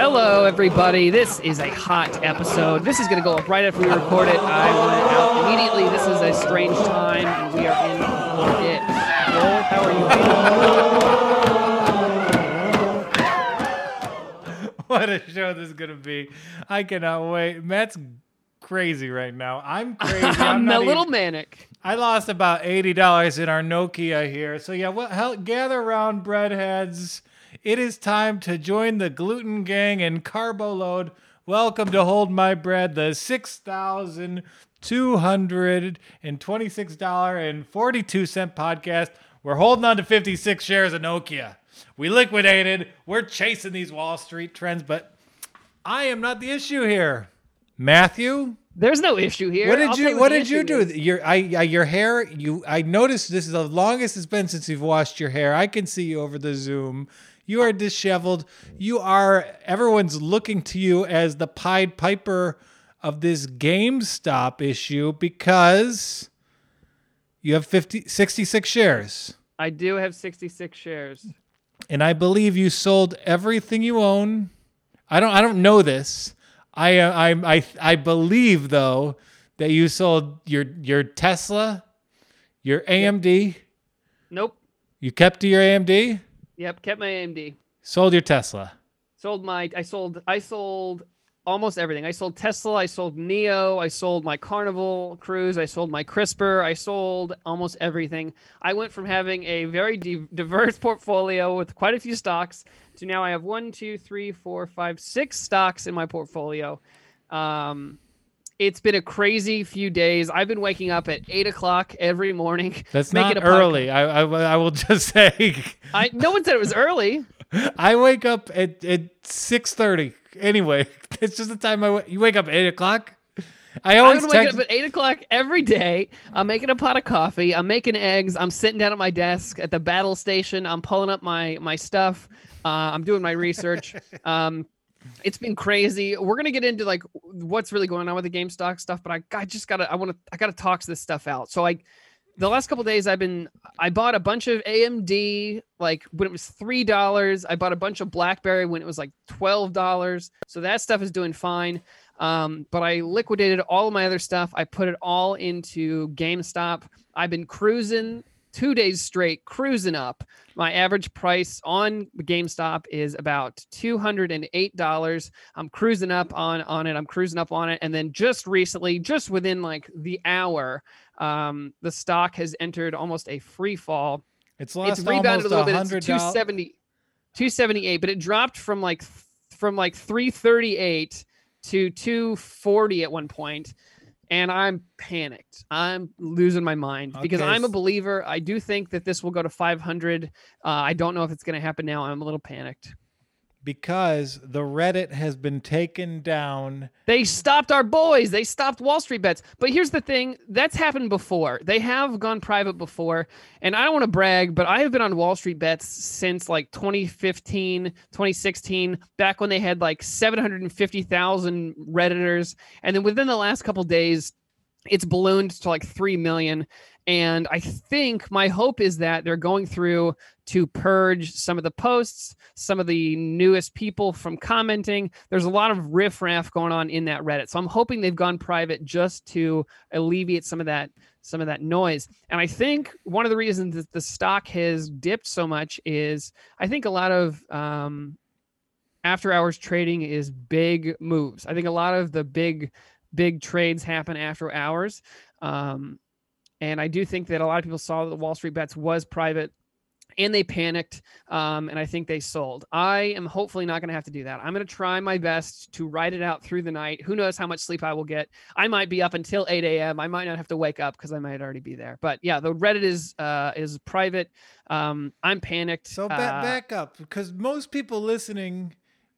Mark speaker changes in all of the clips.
Speaker 1: Hello, everybody. This is a hot episode. This is going to go up right after we record it. I want it out immediately. This is a strange time, and we are in it. Joel, how are you?
Speaker 2: what a show this is gonna be. I cannot wait. Matt's crazy right now. I'm crazy. I'm,
Speaker 1: I'm a little
Speaker 2: even-
Speaker 1: manic.
Speaker 2: I lost about eighty dollars in our Nokia here. So yeah, well, hell, gather around, breadheads. It is time to join the gluten gang and carbo load. Welcome to Hold My Bread, the six thousand two hundred and twenty-six dollar and forty-two cent podcast. We're holding on to fifty-six shares of Nokia. We liquidated. We're chasing these Wall Street trends, but I am not the issue here. Matthew,
Speaker 1: There's no issue here.
Speaker 2: what did
Speaker 1: I'll
Speaker 2: you What did you do?
Speaker 1: is.
Speaker 2: Your I, I your hair. You I noticed this is the longest it's been since you've washed your hair. I can see you over the Zoom. You are disheveled. You are. Everyone's looking to you as the Pied Piper of this GameStop issue because you have 50, 66 shares,
Speaker 1: I do have 66 shares.
Speaker 2: and I believe you sold everything you own. I don't. I don't know this. I uh, I I I believe though that you sold your your Tesla, your AMD.
Speaker 1: Nope.
Speaker 2: You kept your AMD.
Speaker 1: Yep. Kept my AMD.
Speaker 2: Sold your Tesla.
Speaker 1: Sold my. I sold. I sold almost everything. I sold Tesla. I sold NIO. I sold my Carnival cruise. I sold my CRISPR. I sold almost everything. I went from having a very di- diverse portfolio with quite a few stocks to now I have one, two, three, four, five, six stocks in my portfolio. Um, it's been a crazy few days. I've been waking up at eight o'clock every morning.
Speaker 2: That's
Speaker 1: making
Speaker 2: not early. I, I I will just say,
Speaker 1: I no one said it was early.
Speaker 2: I wake up at at six thirty. Anyway, it's just the time I you wake up at eight o'clock. I always
Speaker 1: gonna wake up at eight o'clock every day. I'm making a pot of coffee. I'm making eggs. I'm sitting down at my desk at the battle station. I'm pulling up my my stuff. Uh, I'm doing my research. um, it's been crazy. We're gonna get into like what's really going on with the GameStop stuff, but I, I just gotta I want to I gotta talk this stuff out. So I the last couple days I've been I bought a bunch of AMD like when it was three dollars. I bought a bunch of BlackBerry when it was like twelve dollars. So that stuff is doing fine. Um, but I liquidated all of my other stuff. I put it all into GameStop. I've been cruising two days straight, cruising up. My average price on GameStop is about two hundred and eight dollars. I'm cruising up on on it. I'm cruising up on it, and then just recently, just within like the hour, um, the stock has entered almost a free fall.
Speaker 2: it's lost
Speaker 1: It's rebounded a little bit. It's
Speaker 2: hundred
Speaker 1: 270, 278, but it dropped from like from like 338 to 240 at one point, and I'm panicked. I'm losing my mind because
Speaker 2: Okay,
Speaker 1: I'm a believer. I do think that this will go to 500. Uh, I don't know if it's going to happen now. I'm a little panicked.
Speaker 2: Because the Reddit has been taken down.
Speaker 1: They stopped our boys. They stopped Wall Street bets. But here's the thing that's happened before. They have gone private before. And I don't want to brag, but I have been on Wall Street bets since like 2015, 2016, back when they had like 750,000 Redditors. And then within the last couple days, it's ballooned to like 3 million. And I think my hope is that they're going through to purge some of the posts, some of the newest people from commenting. There's a lot of riffraff going on in that Reddit. So I'm hoping they've gone private just to alleviate some of that some of that noise. And I think one of the reasons that the stock has dipped so much is I think a lot of um, after hours trading is big moves. I think a lot of the big big trades happen after hours. Um, and I do think that a lot of people saw that Wall Street Bets was private and they panicked. Um, and I think they sold. I am hopefully not going to have to do that. I'm going to try my best to ride it out through the night. Who knows how much sleep I will get? I might be up until 8 a.m. I might not have to wake up because I might already be there. But yeah, the Reddit is uh, is private. Um, I'm panicked.
Speaker 2: So
Speaker 1: Uh,
Speaker 2: back up because most people listening,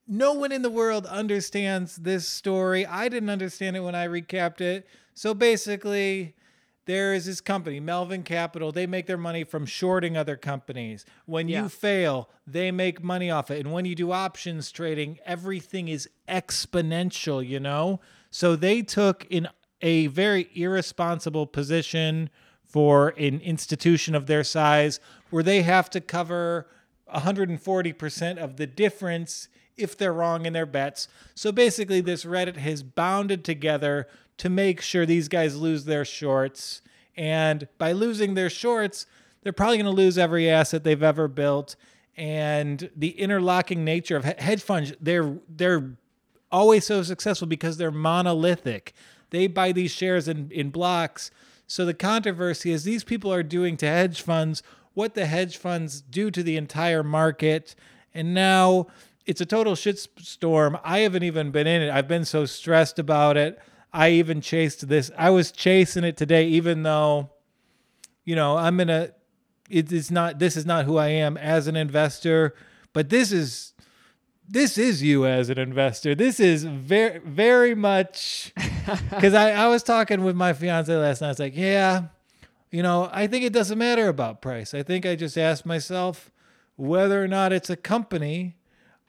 Speaker 2: no one in the world understands this story. I didn't understand it when I recapped it. So basically, there is this company, Melvin Capital. They make their money from shorting other companies. When
Speaker 1: Yeah.
Speaker 2: you fail, they make money off it. And when you do options trading, everything is exponential, you know? So they took in a very irresponsible position for an institution of their size where they have to cover 140% of the difference if they're wrong in their bets. So basically, this Reddit has bounded together to make sure these guys lose their shorts. And by losing their shorts, they're probably going to lose every asset they've ever built. And the interlocking nature of hedge funds, they're they're always so successful because they're monolithic. They buy these shares in, in blocks. So the controversy is these people are doing to hedge funds what the hedge funds do to the entire market. And now it's a total shitstorm. I haven't even been in it. I've been so stressed about it. I even chased this. I was chasing it today, even though, you know, I'm in a, it is not, this is not who I am as an investor, but this is, this is you as an investor. This is very, very much, because I, I was talking with my fiance last night. I was like, yeah, you know, I think it doesn't matter about price. I think I just asked myself whether or not it's a company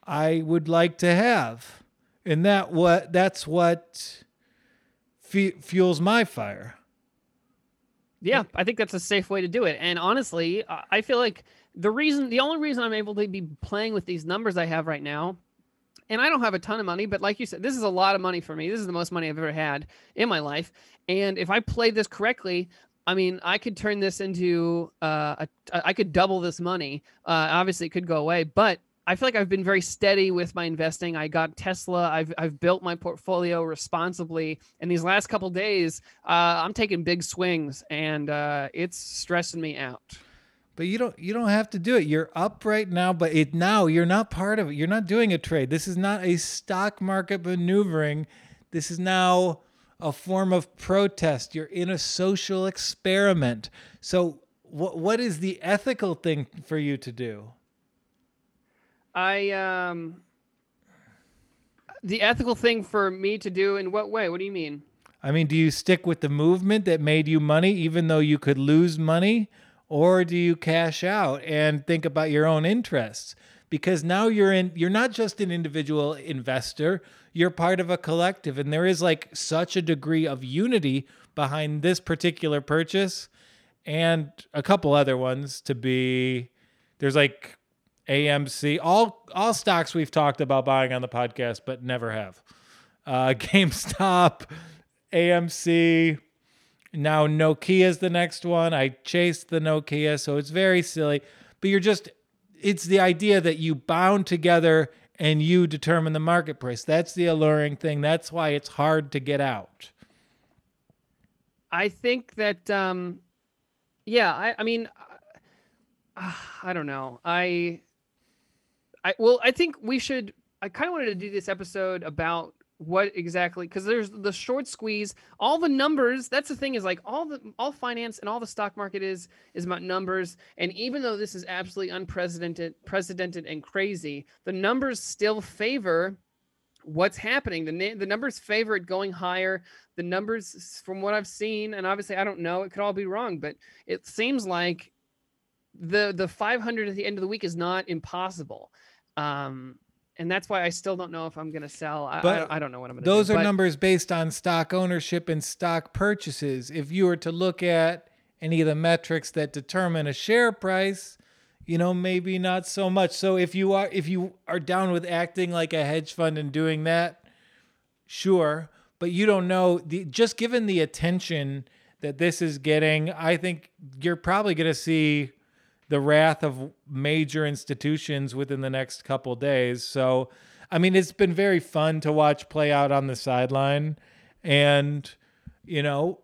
Speaker 2: I would like to have. And that what that's what fuels my fire.
Speaker 1: Yeah, I think that's a safe way to do it. And honestly, I feel like the reason, the only reason I'm able to be playing with these numbers I have right now, and I don't have a ton of money, but like you said, this is a lot of money for me. This is the most money I've ever had in my life. And if I play this correctly, I mean, I could turn this into, uh, a, I could double this money. Uh, obviously, it could go away, but I feel like I've been very steady with my investing. I got Tesla. I've I've built my portfolio responsibly. And these last couple days, uh, I'm taking big swings, and uh, it's stressing me out.
Speaker 2: But you don't you don't have to do it. You're up right now, but it now you're not part of it. You're not doing a trade. This is not a stock market maneuvering. This is now a form of protest. You're in a social experiment. So what what is the ethical thing for you to do?
Speaker 1: I um the ethical thing for me to do in what way? What do you mean?
Speaker 2: I mean, do you stick with the movement that made you money even though you could lose money or do you cash out and think about your own interests? Because now you're in you're not just an individual investor, you're part of a collective and there is like such a degree of unity behind this particular purchase and a couple other ones to be there's like AMC, all all stocks we've talked about buying on the podcast, but never have. Uh, GameStop, AMC, now Nokia is the next one. I chased the Nokia, so it's very silly. But you're just, it's the idea that you bound together and you determine the market price. That's the alluring thing. That's why it's hard to get out.
Speaker 1: I think that, um, yeah, I, I mean, uh, I don't know. I I well, I think we should. I kind of wanted to do this episode about what exactly because there's the short squeeze all the numbers that's the thing is like all the all finance and all the stock market is is about numbers and even though this is absolutely unprecedented precedented and crazy the numbers still favor what's happening the the numbers favor it going higher the numbers from what i've seen and obviously i don't know it could all be wrong but it seems like the the 500 at the end of the week is not impossible um, and that's why I still don't know if I'm going to sell. I, but I, I, don't know what I'm going to
Speaker 2: do. Those are
Speaker 1: but,
Speaker 2: numbers based on stock ownership and stock purchases. If you were to look at any of the metrics that determine a share price, you know, maybe not so much. So if you are if you are down with acting like a hedge fund and doing that, sure, but you don't know the just given the attention that this is getting, I think you're probably going to see the wrath of major institutions within the next couple days. So, I mean, it's been very fun to watch play out on the sideline. And, you know,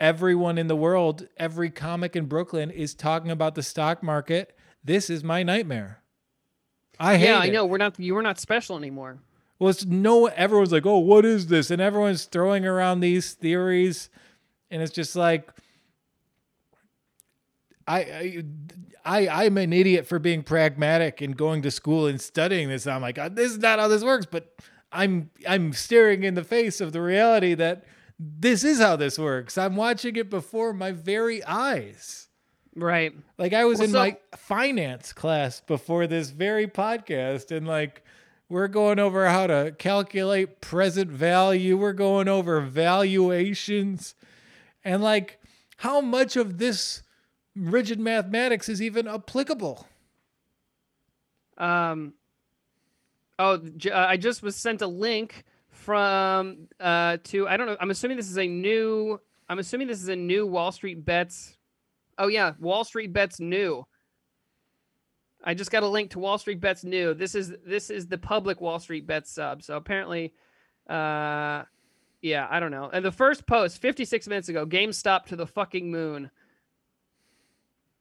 Speaker 2: everyone in the world, every comic in Brooklyn is talking about the stock market. This is my nightmare. I hate
Speaker 1: Yeah, I
Speaker 2: it.
Speaker 1: know. We're not you were not special anymore.
Speaker 2: Well, it's no everyone's like, "Oh, what is this?" and everyone's throwing around these theories and it's just like I, I, I am an idiot for being pragmatic and going to school and studying this. I'm like, uh, this is not how this works, but I'm I'm staring in the face of the reality that this is how this works. I'm watching it before my very eyes.
Speaker 1: Right.
Speaker 2: Like I was well, in so- my finance class before this very podcast and like we're going over how to calculate present value. We're going over valuations and like how much of this rigid mathematics is even applicable.
Speaker 1: Um, oh, j- uh, I just was sent a link from uh to I don't know. I'm assuming this is a new. I'm assuming this is a new Wall Street Bets. Oh yeah, Wall Street Bets new. I just got a link to Wall Street Bets new. This is this is the public Wall Street Bets sub. So apparently, uh, yeah, I don't know. And the first post, 56 minutes ago, GameStop to the fucking moon.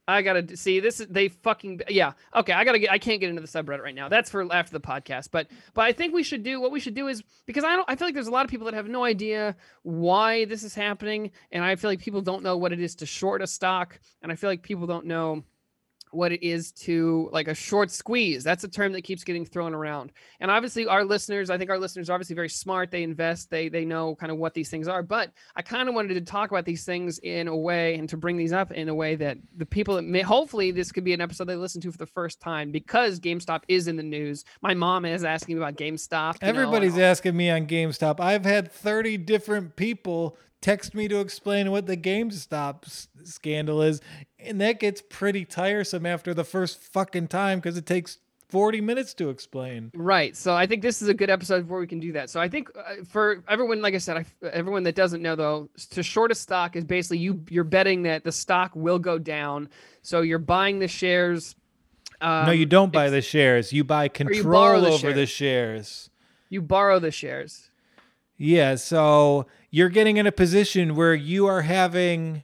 Speaker 1: I gotta see this. They fucking yeah. Okay, I gotta get. I can't get into the subreddit right now. That's for after the podcast. But but I think we should do what we should do is because I don't. I feel like there's a lot of people that have no idea why this is happening, and I feel like people don't know what it is to short a stock, and I feel like people don't know what it is to like a short squeeze. That's a term that keeps getting thrown around. And obviously our listeners, I think our listeners are obviously very smart. They invest, they they know kind of what these things are. But I kind of wanted to talk about these things in a way and to bring these up in a way that the people that may hopefully this could be an episode they listen to for the first time because GameStop is in the news. My mom is asking me about GameStop.
Speaker 2: Everybody's
Speaker 1: know,
Speaker 2: asking me on GameStop. I've had 30 different people text me to explain what the GameStop s- scandal is, and that gets pretty tiresome after the first fucking time because it takes 40 minutes to explain.
Speaker 1: Right. So I think this is a good episode where we can do that. So I think uh, for everyone, like I said, I, everyone that doesn't know though, to short a stock is basically you you're betting that the stock will go down. So you're buying the shares. Um,
Speaker 2: no, you don't buy the shares. You buy control
Speaker 1: borrow the
Speaker 2: over the shares.
Speaker 1: You borrow the shares.
Speaker 2: Yeah, so you're getting in a position where you are having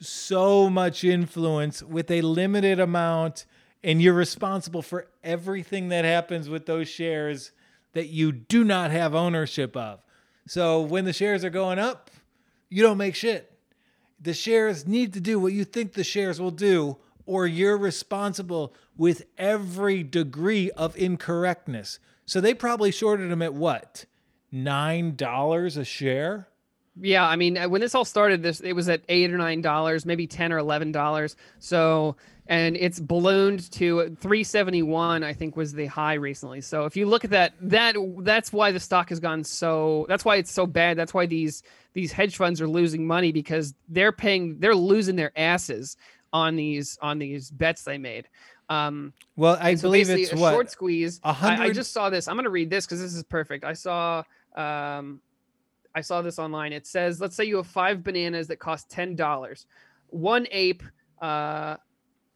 Speaker 2: so much influence with a limited amount and you're responsible for everything that happens with those shares that you do not have ownership of. So when the shares are going up, you don't make shit. The shares need to do what you think the shares will do or you're responsible with every degree of incorrectness. So they probably shorted them at what? nine dollars a share.
Speaker 1: Yeah, I mean, uh, when this all started, this it was at eight or nine dollars, maybe ten or eleven dollars. So, and it's ballooned to three seventy one. I think was the high recently. So, if you look at that, that that's why the stock has gone so. That's why it's so bad. That's why these these hedge funds are losing money because they're paying, they're losing their asses on these on these bets they made. Um,
Speaker 2: well, I
Speaker 1: so
Speaker 2: believe it's
Speaker 1: a
Speaker 2: what
Speaker 1: short squeeze.
Speaker 2: a
Speaker 1: I, I just saw this. I'm going to read this because this is perfect. I saw um, I saw this online. It says, let's say you have five bananas that cost ten dollars. One ape uh,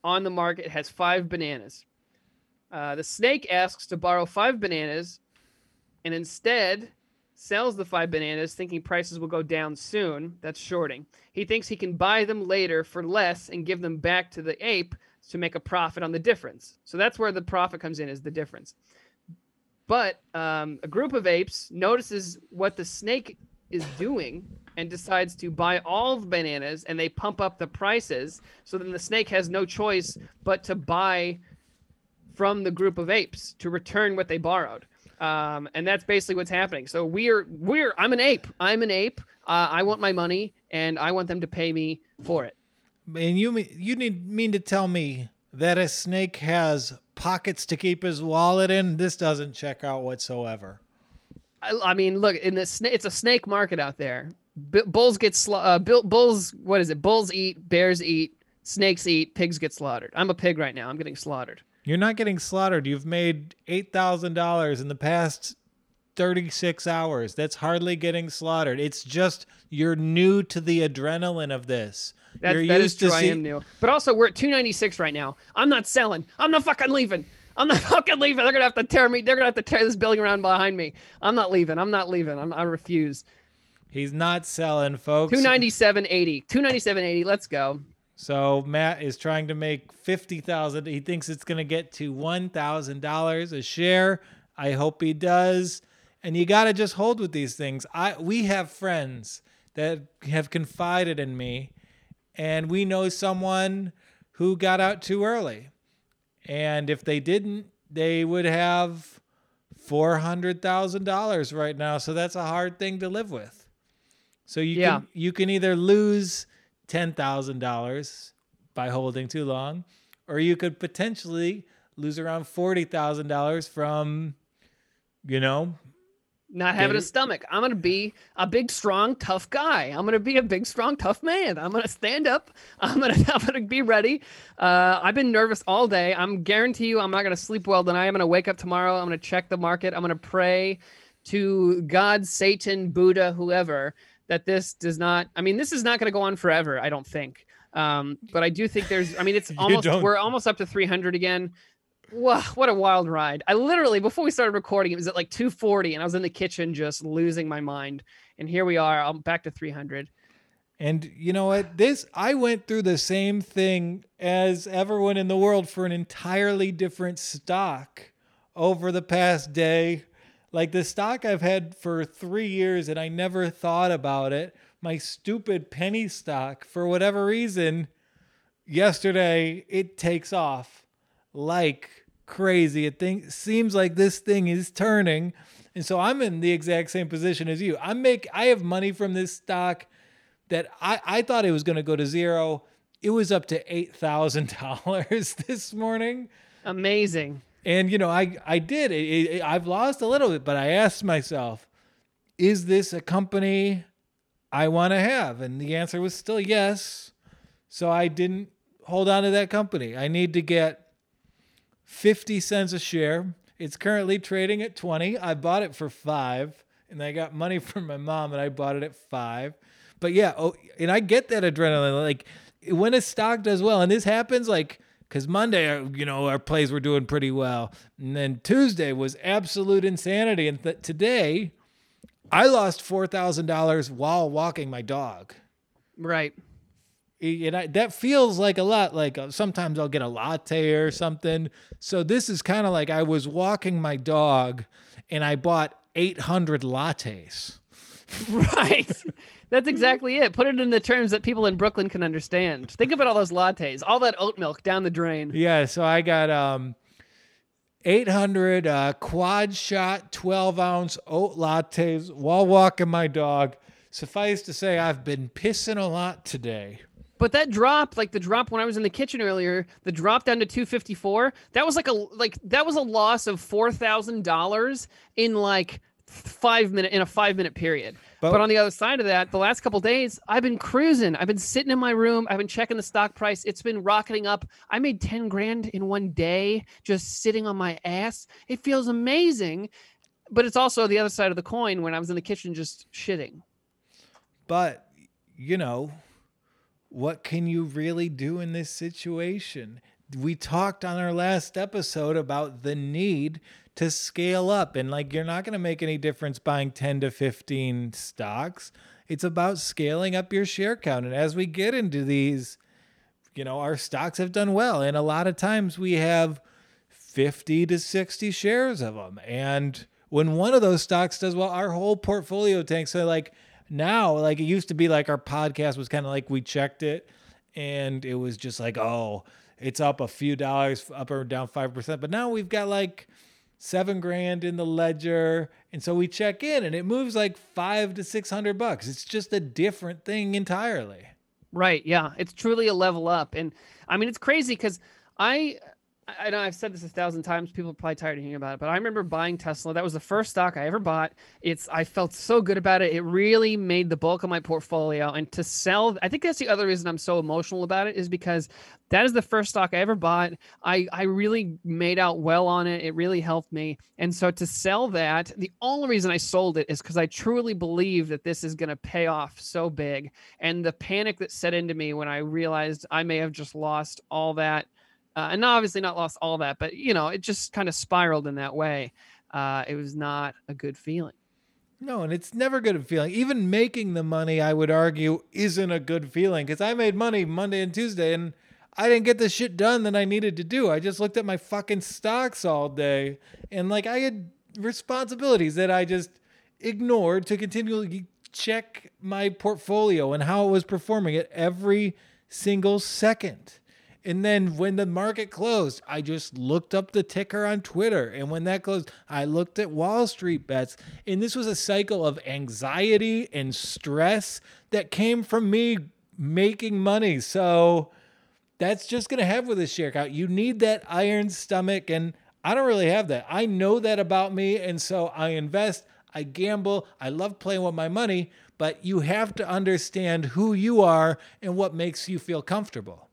Speaker 1: on the market has five bananas. Uh, the snake asks to borrow five bananas, and instead sells the five bananas, thinking prices will go down soon. That's shorting. He thinks he can buy them later for less and give them back to the ape to make a profit on the difference. So that's where the profit comes in, is the difference. But um, a group of apes notices what the snake is doing and decides to buy all the bananas and they pump up the prices. So then the snake has no choice but to buy from the group of apes to return what they borrowed. Um, and that's basically what's happening. So we're we're I'm an ape. I'm an ape. Uh, I want my money and I want them to pay me for it.
Speaker 2: And you you need mean to tell me that a snake has pockets to keep his wallet in? This doesn't check out whatsoever.
Speaker 1: I, I mean, look in the sna- it's a snake market out there. B- bulls get sla- uh, bil- bulls. What is it? Bulls eat, bears eat, snakes eat, pigs get slaughtered. I'm a pig right now. I'm getting slaughtered.
Speaker 2: You're not getting slaughtered. You've made eight thousand dollars in the past thirty-six hours. That's hardly getting slaughtered. It's just you're new to the adrenaline of this.
Speaker 1: That's,
Speaker 2: you're
Speaker 1: that is
Speaker 2: used to
Speaker 1: true. I
Speaker 2: see-
Speaker 1: am new. But also, we're at 296 right now. I'm not selling. I'm not fucking leaving. I'm not fucking leaving. They're gonna have to tear me. They're gonna have to tear this building around behind me. I'm not leaving. I'm not leaving. I'm, I refuse.
Speaker 2: He's not selling, folks.
Speaker 1: 297.80. 297.80. Let's go.
Speaker 2: So Matt is trying to make fifty thousand. He thinks it's going to get to one thousand dollars a share. I hope he does. And you got to just hold with these things. I we have friends that have confided in me, and we know someone who got out too early. And if they didn't, they would have four hundred thousand dollars right now. So that's a hard thing to live with. So you
Speaker 1: Yeah.
Speaker 2: can you can either lose ten thousand dollars by holding too long, or you could potentially lose around forty thousand dollars from, you know,
Speaker 1: not having a stomach. I'm gonna be a big, strong, tough guy. I'm gonna be a big, strong, tough man. I'm gonna stand up. I'm gonna I'm gonna be ready. Uh, I've been nervous all day. I'm guarantee you I'm not gonna sleep well tonight. I'm gonna wake up tomorrow. I'm gonna check the market. I'm gonna pray to God, Satan, Buddha, whoever that this does not. I mean, this is not gonna go on forever. I don't think. Um, but I do think there's. I mean, it's almost we're almost up to 300 again. Wow, what a wild ride. I literally, before we started recording, it was at like 240 and I was in the kitchen just losing my mind. And here we are, I'm back to 300.
Speaker 2: And you know what? This I went through the same thing as everyone in the world for an entirely different stock over the past day. Like the stock I've had for 3 years and I never thought about it. My stupid penny stock for whatever reason yesterday it takes off like crazy. It think, seems like this thing is turning. And so I'm in the exact same position as you. I make I have money from this stock that I, I thought it was going to go to zero. It was up to $8,000 this morning.
Speaker 1: Amazing.
Speaker 2: And, you know, I, I did. It, it, I've lost a little bit, but I asked myself, is this a company I want to have? And the answer was still yes. So I didn't hold on to that company. I need to get 50 cents a share. It's currently trading at 20. I bought it for five and I got money from my mom and I bought it at five. But yeah, oh, and I get that adrenaline. Like when a stock does well, and this happens like because Monday, uh, you know, our plays were doing pretty well. And then Tuesday was absolute insanity. And th- today, I lost $4,000 while walking my dog.
Speaker 1: Right.
Speaker 2: And I, that feels like a lot. Like uh, sometimes I'll get a latte or something. So this is kind of like I was walking my dog and I bought 800 lattes.
Speaker 1: Right. That's exactly it. Put it in the terms that people in Brooklyn can understand. Think about all those lattes, all that oat milk down the drain.
Speaker 2: Yeah, so I got um 800 uh, quad shot 12 ounce oat lattes while walking my dog. Suffice to say, I've been pissing a lot today.
Speaker 1: But that drop, like the drop when I was in the kitchen earlier, the drop down to 254, that was like a like that was a loss of four thousand dollars in like five minute in a five minute period.
Speaker 2: But-
Speaker 1: But, on the other side of that, the last couple days, I've been cruising. I've been sitting in my room. I've been checking the stock price. It's been rocketing up. I made 10 grand in one day just sitting on my ass. It feels amazing. But it's also the other side of the coin when I was in the kitchen just shitting.
Speaker 2: But, you know, what can you really do in this situation? We talked on our last episode about the need to scale up. And like, you're not going to make any difference buying 10 to 15 stocks. It's about scaling up your share count. And as we get into these, you know, our stocks have done well. And a lot of times we have 50 to 60 shares of them. And when one of those stocks does well, our whole portfolio tanks. So, like, now, like, it used to be like our podcast was kind of like we checked it and it was just like, oh, it's up a few dollars, up or down 5%. But now we've got like seven grand in the ledger. And so we check in and it moves like five to 600 bucks. It's just a different thing entirely.
Speaker 1: Right. Yeah. It's truly a level up. And I mean, it's crazy because I, I know I've said this a thousand times. People are probably tired of hearing about it, but I remember buying Tesla. That was the first stock I ever bought. It's I felt so good about it. It really made the bulk of my portfolio. And to sell, I think that's the other reason I'm so emotional about it is because that is the first stock I ever bought. I I really made out well on it. It really helped me. And so to sell that, the only reason I sold it is because I truly believe that this is going to pay off so big. And the panic that set into me when I realized I may have just lost all that uh, and obviously not lost all that, but you know, it just kind of spiraled in that way. Uh, it was not a good feeling.
Speaker 2: No, and it's never good feeling. Even making the money, I would argue, isn't a good feeling because I made money Monday and Tuesday and I didn't get the shit done that I needed to do. I just looked at my fucking stocks all day and like I had responsibilities that I just ignored to continually check my portfolio and how it was performing at every single second. And then when the market closed, I just looked up the ticker on Twitter. And when that closed, I looked at Wall Street bets. And this was a cycle of anxiety and stress that came from me making money. So that's just going to have with a share count. You need that iron stomach. And I don't really have that. I know that about me. And so I invest. I gamble. I love playing with my money, but you have to understand who you are and what makes you feel comfortable.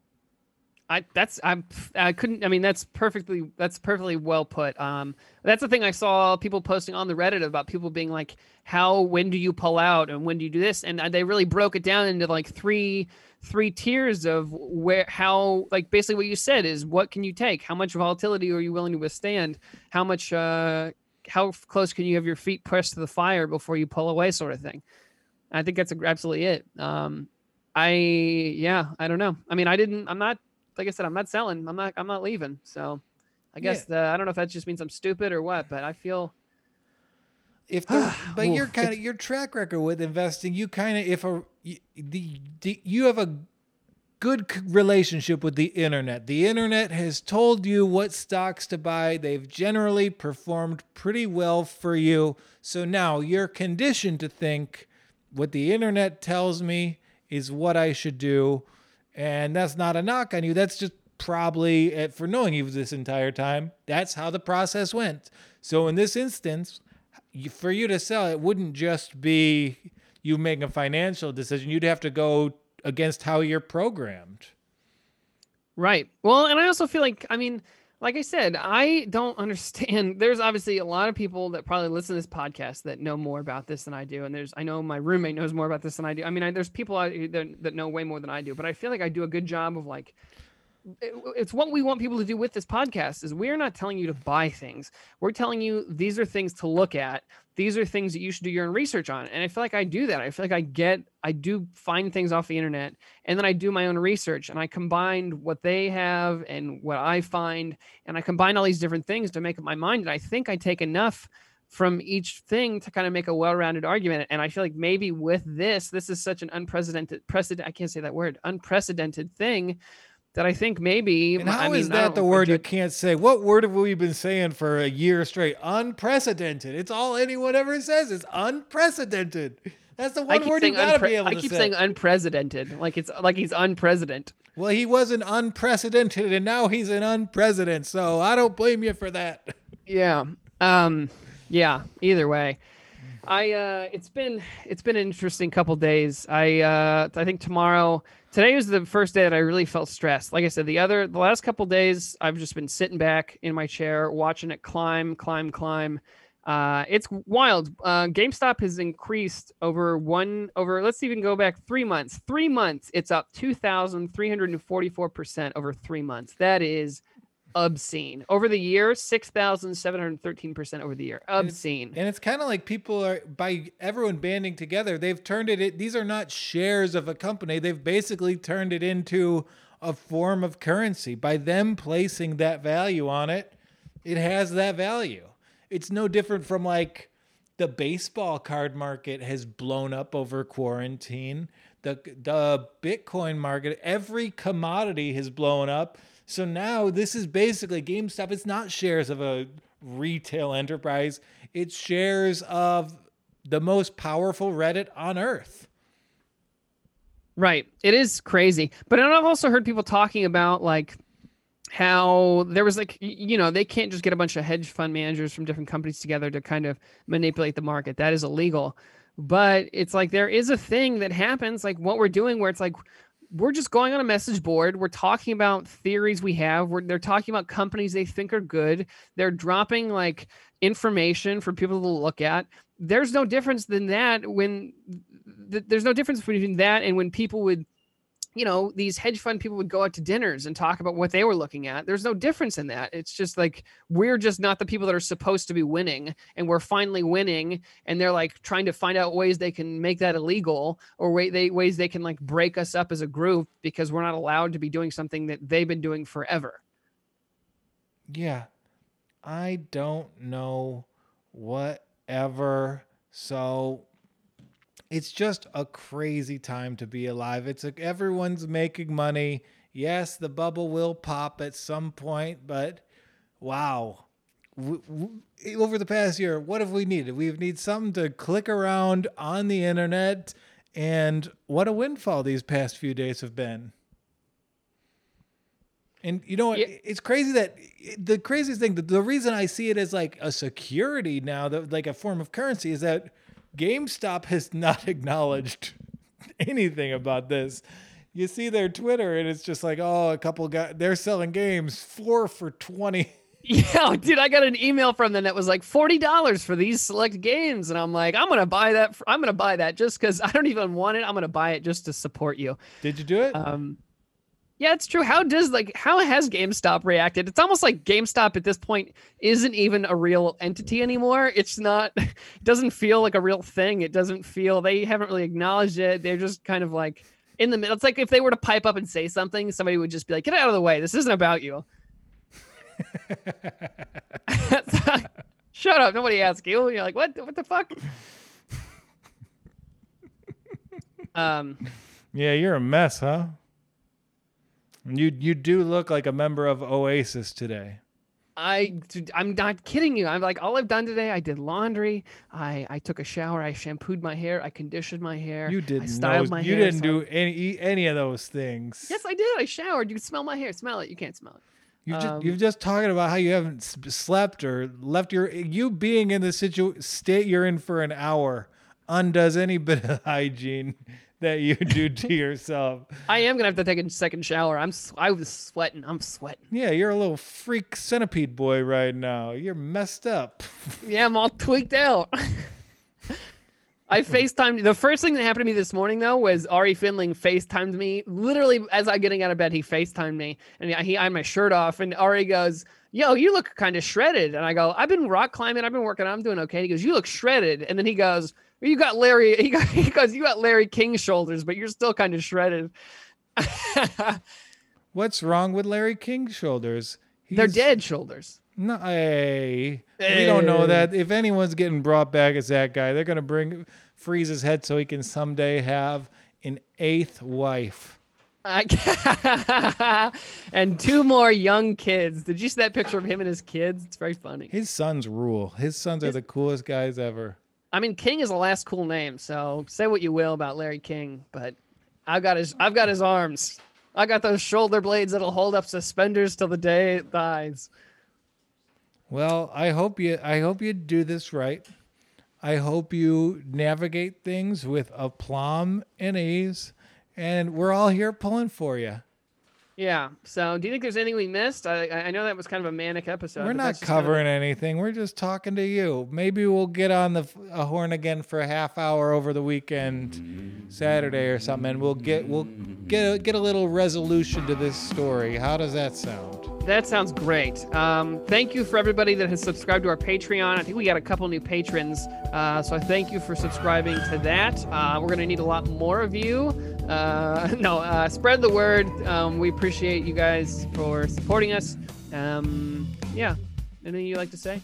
Speaker 1: I that's I'm I couldn't I mean that's perfectly that's perfectly well put. Um that's the thing I saw people posting on the Reddit about people being like how when do you pull out and when do you do this? And they really broke it down into like three three tiers of where how like basically what you said is what can you take? How much volatility are you willing to withstand? How much uh how close can you have your feet pressed to the fire before you pull away sort of thing? I think that's absolutely it. Um i yeah i don't know. I mean i didn't i'm not like i said i'm not selling. I'm not i'm not leaving. So i guess yeah. the, i don't know if that just means i'm stupid or what but i feel
Speaker 2: if the, but your kind of your track record with investing you kind of if a the, the you have a good relationship with the internet. The internet has told you what stocks to buy. They've generally performed pretty well for you. So now you're conditioned to think what the internet tells me is what i should do and that's not a knock on you that's just probably for knowing you this entire time that's how the process went so in this instance for you to sell, it wouldn't just be you making a financial decision. You'd have to go against how you're programmed.
Speaker 1: Right. Well, and I also feel like, I mean, like I said, I don't understand. There's obviously a lot of people that probably listen to this podcast that know more about this than I do. And there's, I know my roommate knows more about this than I do. I mean, I, there's people that, that know way more than I do, but I feel like I do a good job of like it's what we want people to do with this podcast is we're not telling you to buy things we're telling you these are things to look at these are things that you should do your own research on. And i feel like i do that. I feel like i get i do find things off the internet and then i do my own research and i combine what they have and what i find and i combine all these different things to make up my mind. And i think i take enough from each thing to kind of make a well-rounded argument. And i feel like maybe with this this is such an unprecedented precedent i can't say that word unprecedented thing that I think maybe.
Speaker 2: And how
Speaker 1: I mean,
Speaker 2: is that the word you can't say? What word have we been saying for a year straight? Unprecedented. It's all anyone ever says is unprecedented. That's the one word you gotta unpre- be able
Speaker 1: I
Speaker 2: to
Speaker 1: keep
Speaker 2: say.
Speaker 1: saying unprecedented, like it's like he's unprecedented.
Speaker 2: Well, he wasn't unprecedented, and now he's an unprecedented. So I don't blame you for that.
Speaker 1: Yeah. Um. Yeah. Either way. I uh it's been it's been an interesting couple days. I uh I think tomorrow today was the first day that I really felt stressed. Like I said, the other the last couple days I've just been sitting back in my chair watching it climb, climb, climb. Uh, it's wild. Uh, GameStop has increased over one over. Let's even go back three months. Three months, it's up two thousand three hundred and forty-four percent over three months. That is obscene. Over the year, 6,713% over the year. Obscene.
Speaker 2: And it's, it's kind of like people are, by everyone banding together, they've turned it, these are not shares of a company. They've basically turned it into a form of currency. By them placing that value on it, it has that value. It's no different from like the baseball card market has blown up over quarantine. The, the Bitcoin market, every commodity has blown up so now this is basically GameStop. It's not shares of a retail enterprise, it's shares of the most powerful Reddit on earth.
Speaker 1: Right. It is crazy. But I've also heard people talking about like how there was like you know they can't just get a bunch of hedge fund managers from different companies together to kind of manipulate the market that is illegal but it's like there is a thing that happens like what we're doing where it's like we're just going on a message board. We're talking about theories we have. We're, they're talking about companies they think are good. They're dropping like information for people to look at. There's no difference than that when th- there's no difference between that and when people would you know, these hedge fund people would go out to dinners and talk about what they were looking at. There's no difference in that. It's just like we're just not the people that are supposed to be winning, and we're finally winning, and they're like trying to find out ways they can make that illegal or way they ways they can like break us up as a group because we're not allowed to be doing something that they've been doing forever.
Speaker 2: Yeah. I don't know whatever. So it's just a crazy time to be alive. It's like everyone's making money. Yes, the bubble will pop at some point, but wow. over the past year, what have we needed? We've needed something to click around on the internet, and what a windfall these past few days have been. And you know what?
Speaker 1: Yeah.
Speaker 2: It's crazy that the craziest thing, the, the reason I see it as like a security now, that like a form of currency, is that GameStop has not acknowledged anything about this. You see their Twitter, and it's just like, oh, a couple guys, they're selling games four for 20.
Speaker 1: Yeah, dude, I got an email from them that was like forty dollars for these select games, and I'm like, I'm gonna buy that. I'm gonna buy that just because I don't even want it. I'm gonna buy it just to support you.
Speaker 2: Did you do it?
Speaker 1: Um, yeah, it's true. How does like how has GameStop reacted? It's almost like GameStop at this point isn't even a real entity anymore. It's not. It doesn't feel like a real thing. It doesn't feel. They haven't really acknowledged it. They're just kind of like in the middle. It's like if they were to pipe up and say something, somebody would just be like, "Get out of the way. This isn't about you." Shut up! Nobody asked you. You're like, what? What the fuck? um,
Speaker 2: yeah, you're a mess, huh? You you do look like a member of Oasis today.
Speaker 1: I I'm not kidding you. I'm like all I've done today. I did laundry. I I took a shower. I shampooed my hair. I conditioned my hair.
Speaker 2: You didn't.
Speaker 1: styled
Speaker 2: know-
Speaker 1: my
Speaker 2: you
Speaker 1: hair.
Speaker 2: You didn't
Speaker 1: so-
Speaker 2: do any any of those things.
Speaker 1: Yes, I did. I showered. You can smell my hair. Smell it. You can't smell it.
Speaker 2: You just
Speaker 1: Um,
Speaker 2: you've just talking about how you haven't slept or left your you being in the situ state you're in for an hour undoes any bit of hygiene that you do to yourself.
Speaker 1: I am gonna have to take a second shower. I'm. I was sweating. I'm sweating.
Speaker 2: Yeah, you're a little freak centipede boy right now. You're messed up.
Speaker 1: Yeah, I'm all tweaked out. I FaceTimed. The first thing that happened to me this morning, though, was Ari Finling FaceTimed me. Literally, as I getting out of bed, he FaceTimed me, and he, he I had my shirt off, and Ari goes, "Yo, you look kind of shredded." And I go, "I've been rock climbing. I've been working. I'm doing okay." He goes, "You look shredded," and then he goes, "You got Larry." He, got, he goes, "You got Larry King shoulders, but you're still kind of shredded."
Speaker 2: What's wrong with Larry King's shoulders?
Speaker 1: They're dead shoulders.
Speaker 2: No, hey, we don't know that. If anyone's getting brought back as that guy, they're gonna bring freeze his head so he can someday have an eighth wife.
Speaker 1: And two more young kids. Did you see that picture of him and his kids? It's very funny.
Speaker 2: His sons rule. His sons are the coolest guys ever.
Speaker 1: I mean, King is the last cool name, so say what you will about Larry King, but I've got his I've got his arms. I got those shoulder blades that'll hold up suspenders till the day it dies.
Speaker 2: Well, I hope you I hope you do this right. I hope you navigate things with aplomb and ease, and we're all here pulling for you.
Speaker 1: Yeah. So, do you think there's anything we missed? I I know that was kind of a manic episode.
Speaker 2: we're not
Speaker 1: just kind of-
Speaker 2: covering anything. We're just talking to you. Maybe we'll get on the a horn again for a half hour over the weekend, Saturday or something, and we'll get we'll get a, get a little resolution to this story. How does that sound?
Speaker 1: That sounds great. Um, thank you for everybody that has subscribed to our Patreon. I think we got a couple new patrons, uh, so I thank you for subscribing to that. Uh, we're going to need a lot more of you. Uh, no, uh, spread the word. Um, we appreciate you guys for supporting us. Um, yeah, anything you like to say?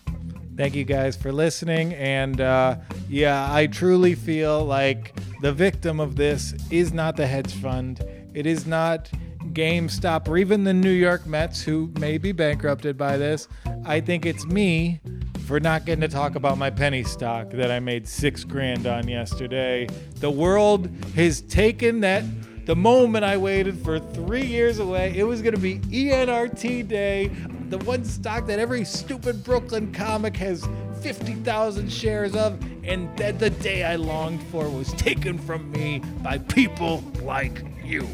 Speaker 2: Thank you guys for listening. And uh, yeah, I truly feel like the victim of this is not the hedge fund. It is not GameStop or even the New York Mets, who may be bankrupted by this. I think it's me for not getting to talk about my penny stock that I made six grand on yesterday. The world has taken that. The moment I waited for three years away, it was going to be ENRT Day, the one stock that every stupid Brooklyn comic has 50,000 shares of, and that the day I longed for was taken from me by people like you.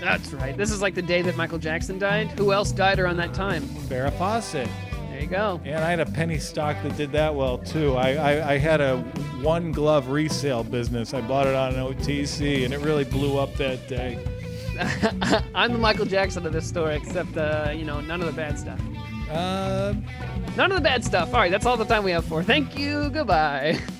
Speaker 1: That's right. This is like the day that Michael Jackson died. Who else died around that time?
Speaker 2: Farrah Fawcett.
Speaker 1: There you go.
Speaker 2: And I had a penny stock that did that well too. I, I, I had a one glove resale business. I bought it on an OTC and it really blew up that day.
Speaker 1: I'm the Michael Jackson of this story, except uh, you know none of the bad stuff.
Speaker 2: Uh,
Speaker 1: None of the bad stuff. All right, that's all the time we have for. Thank you. Goodbye.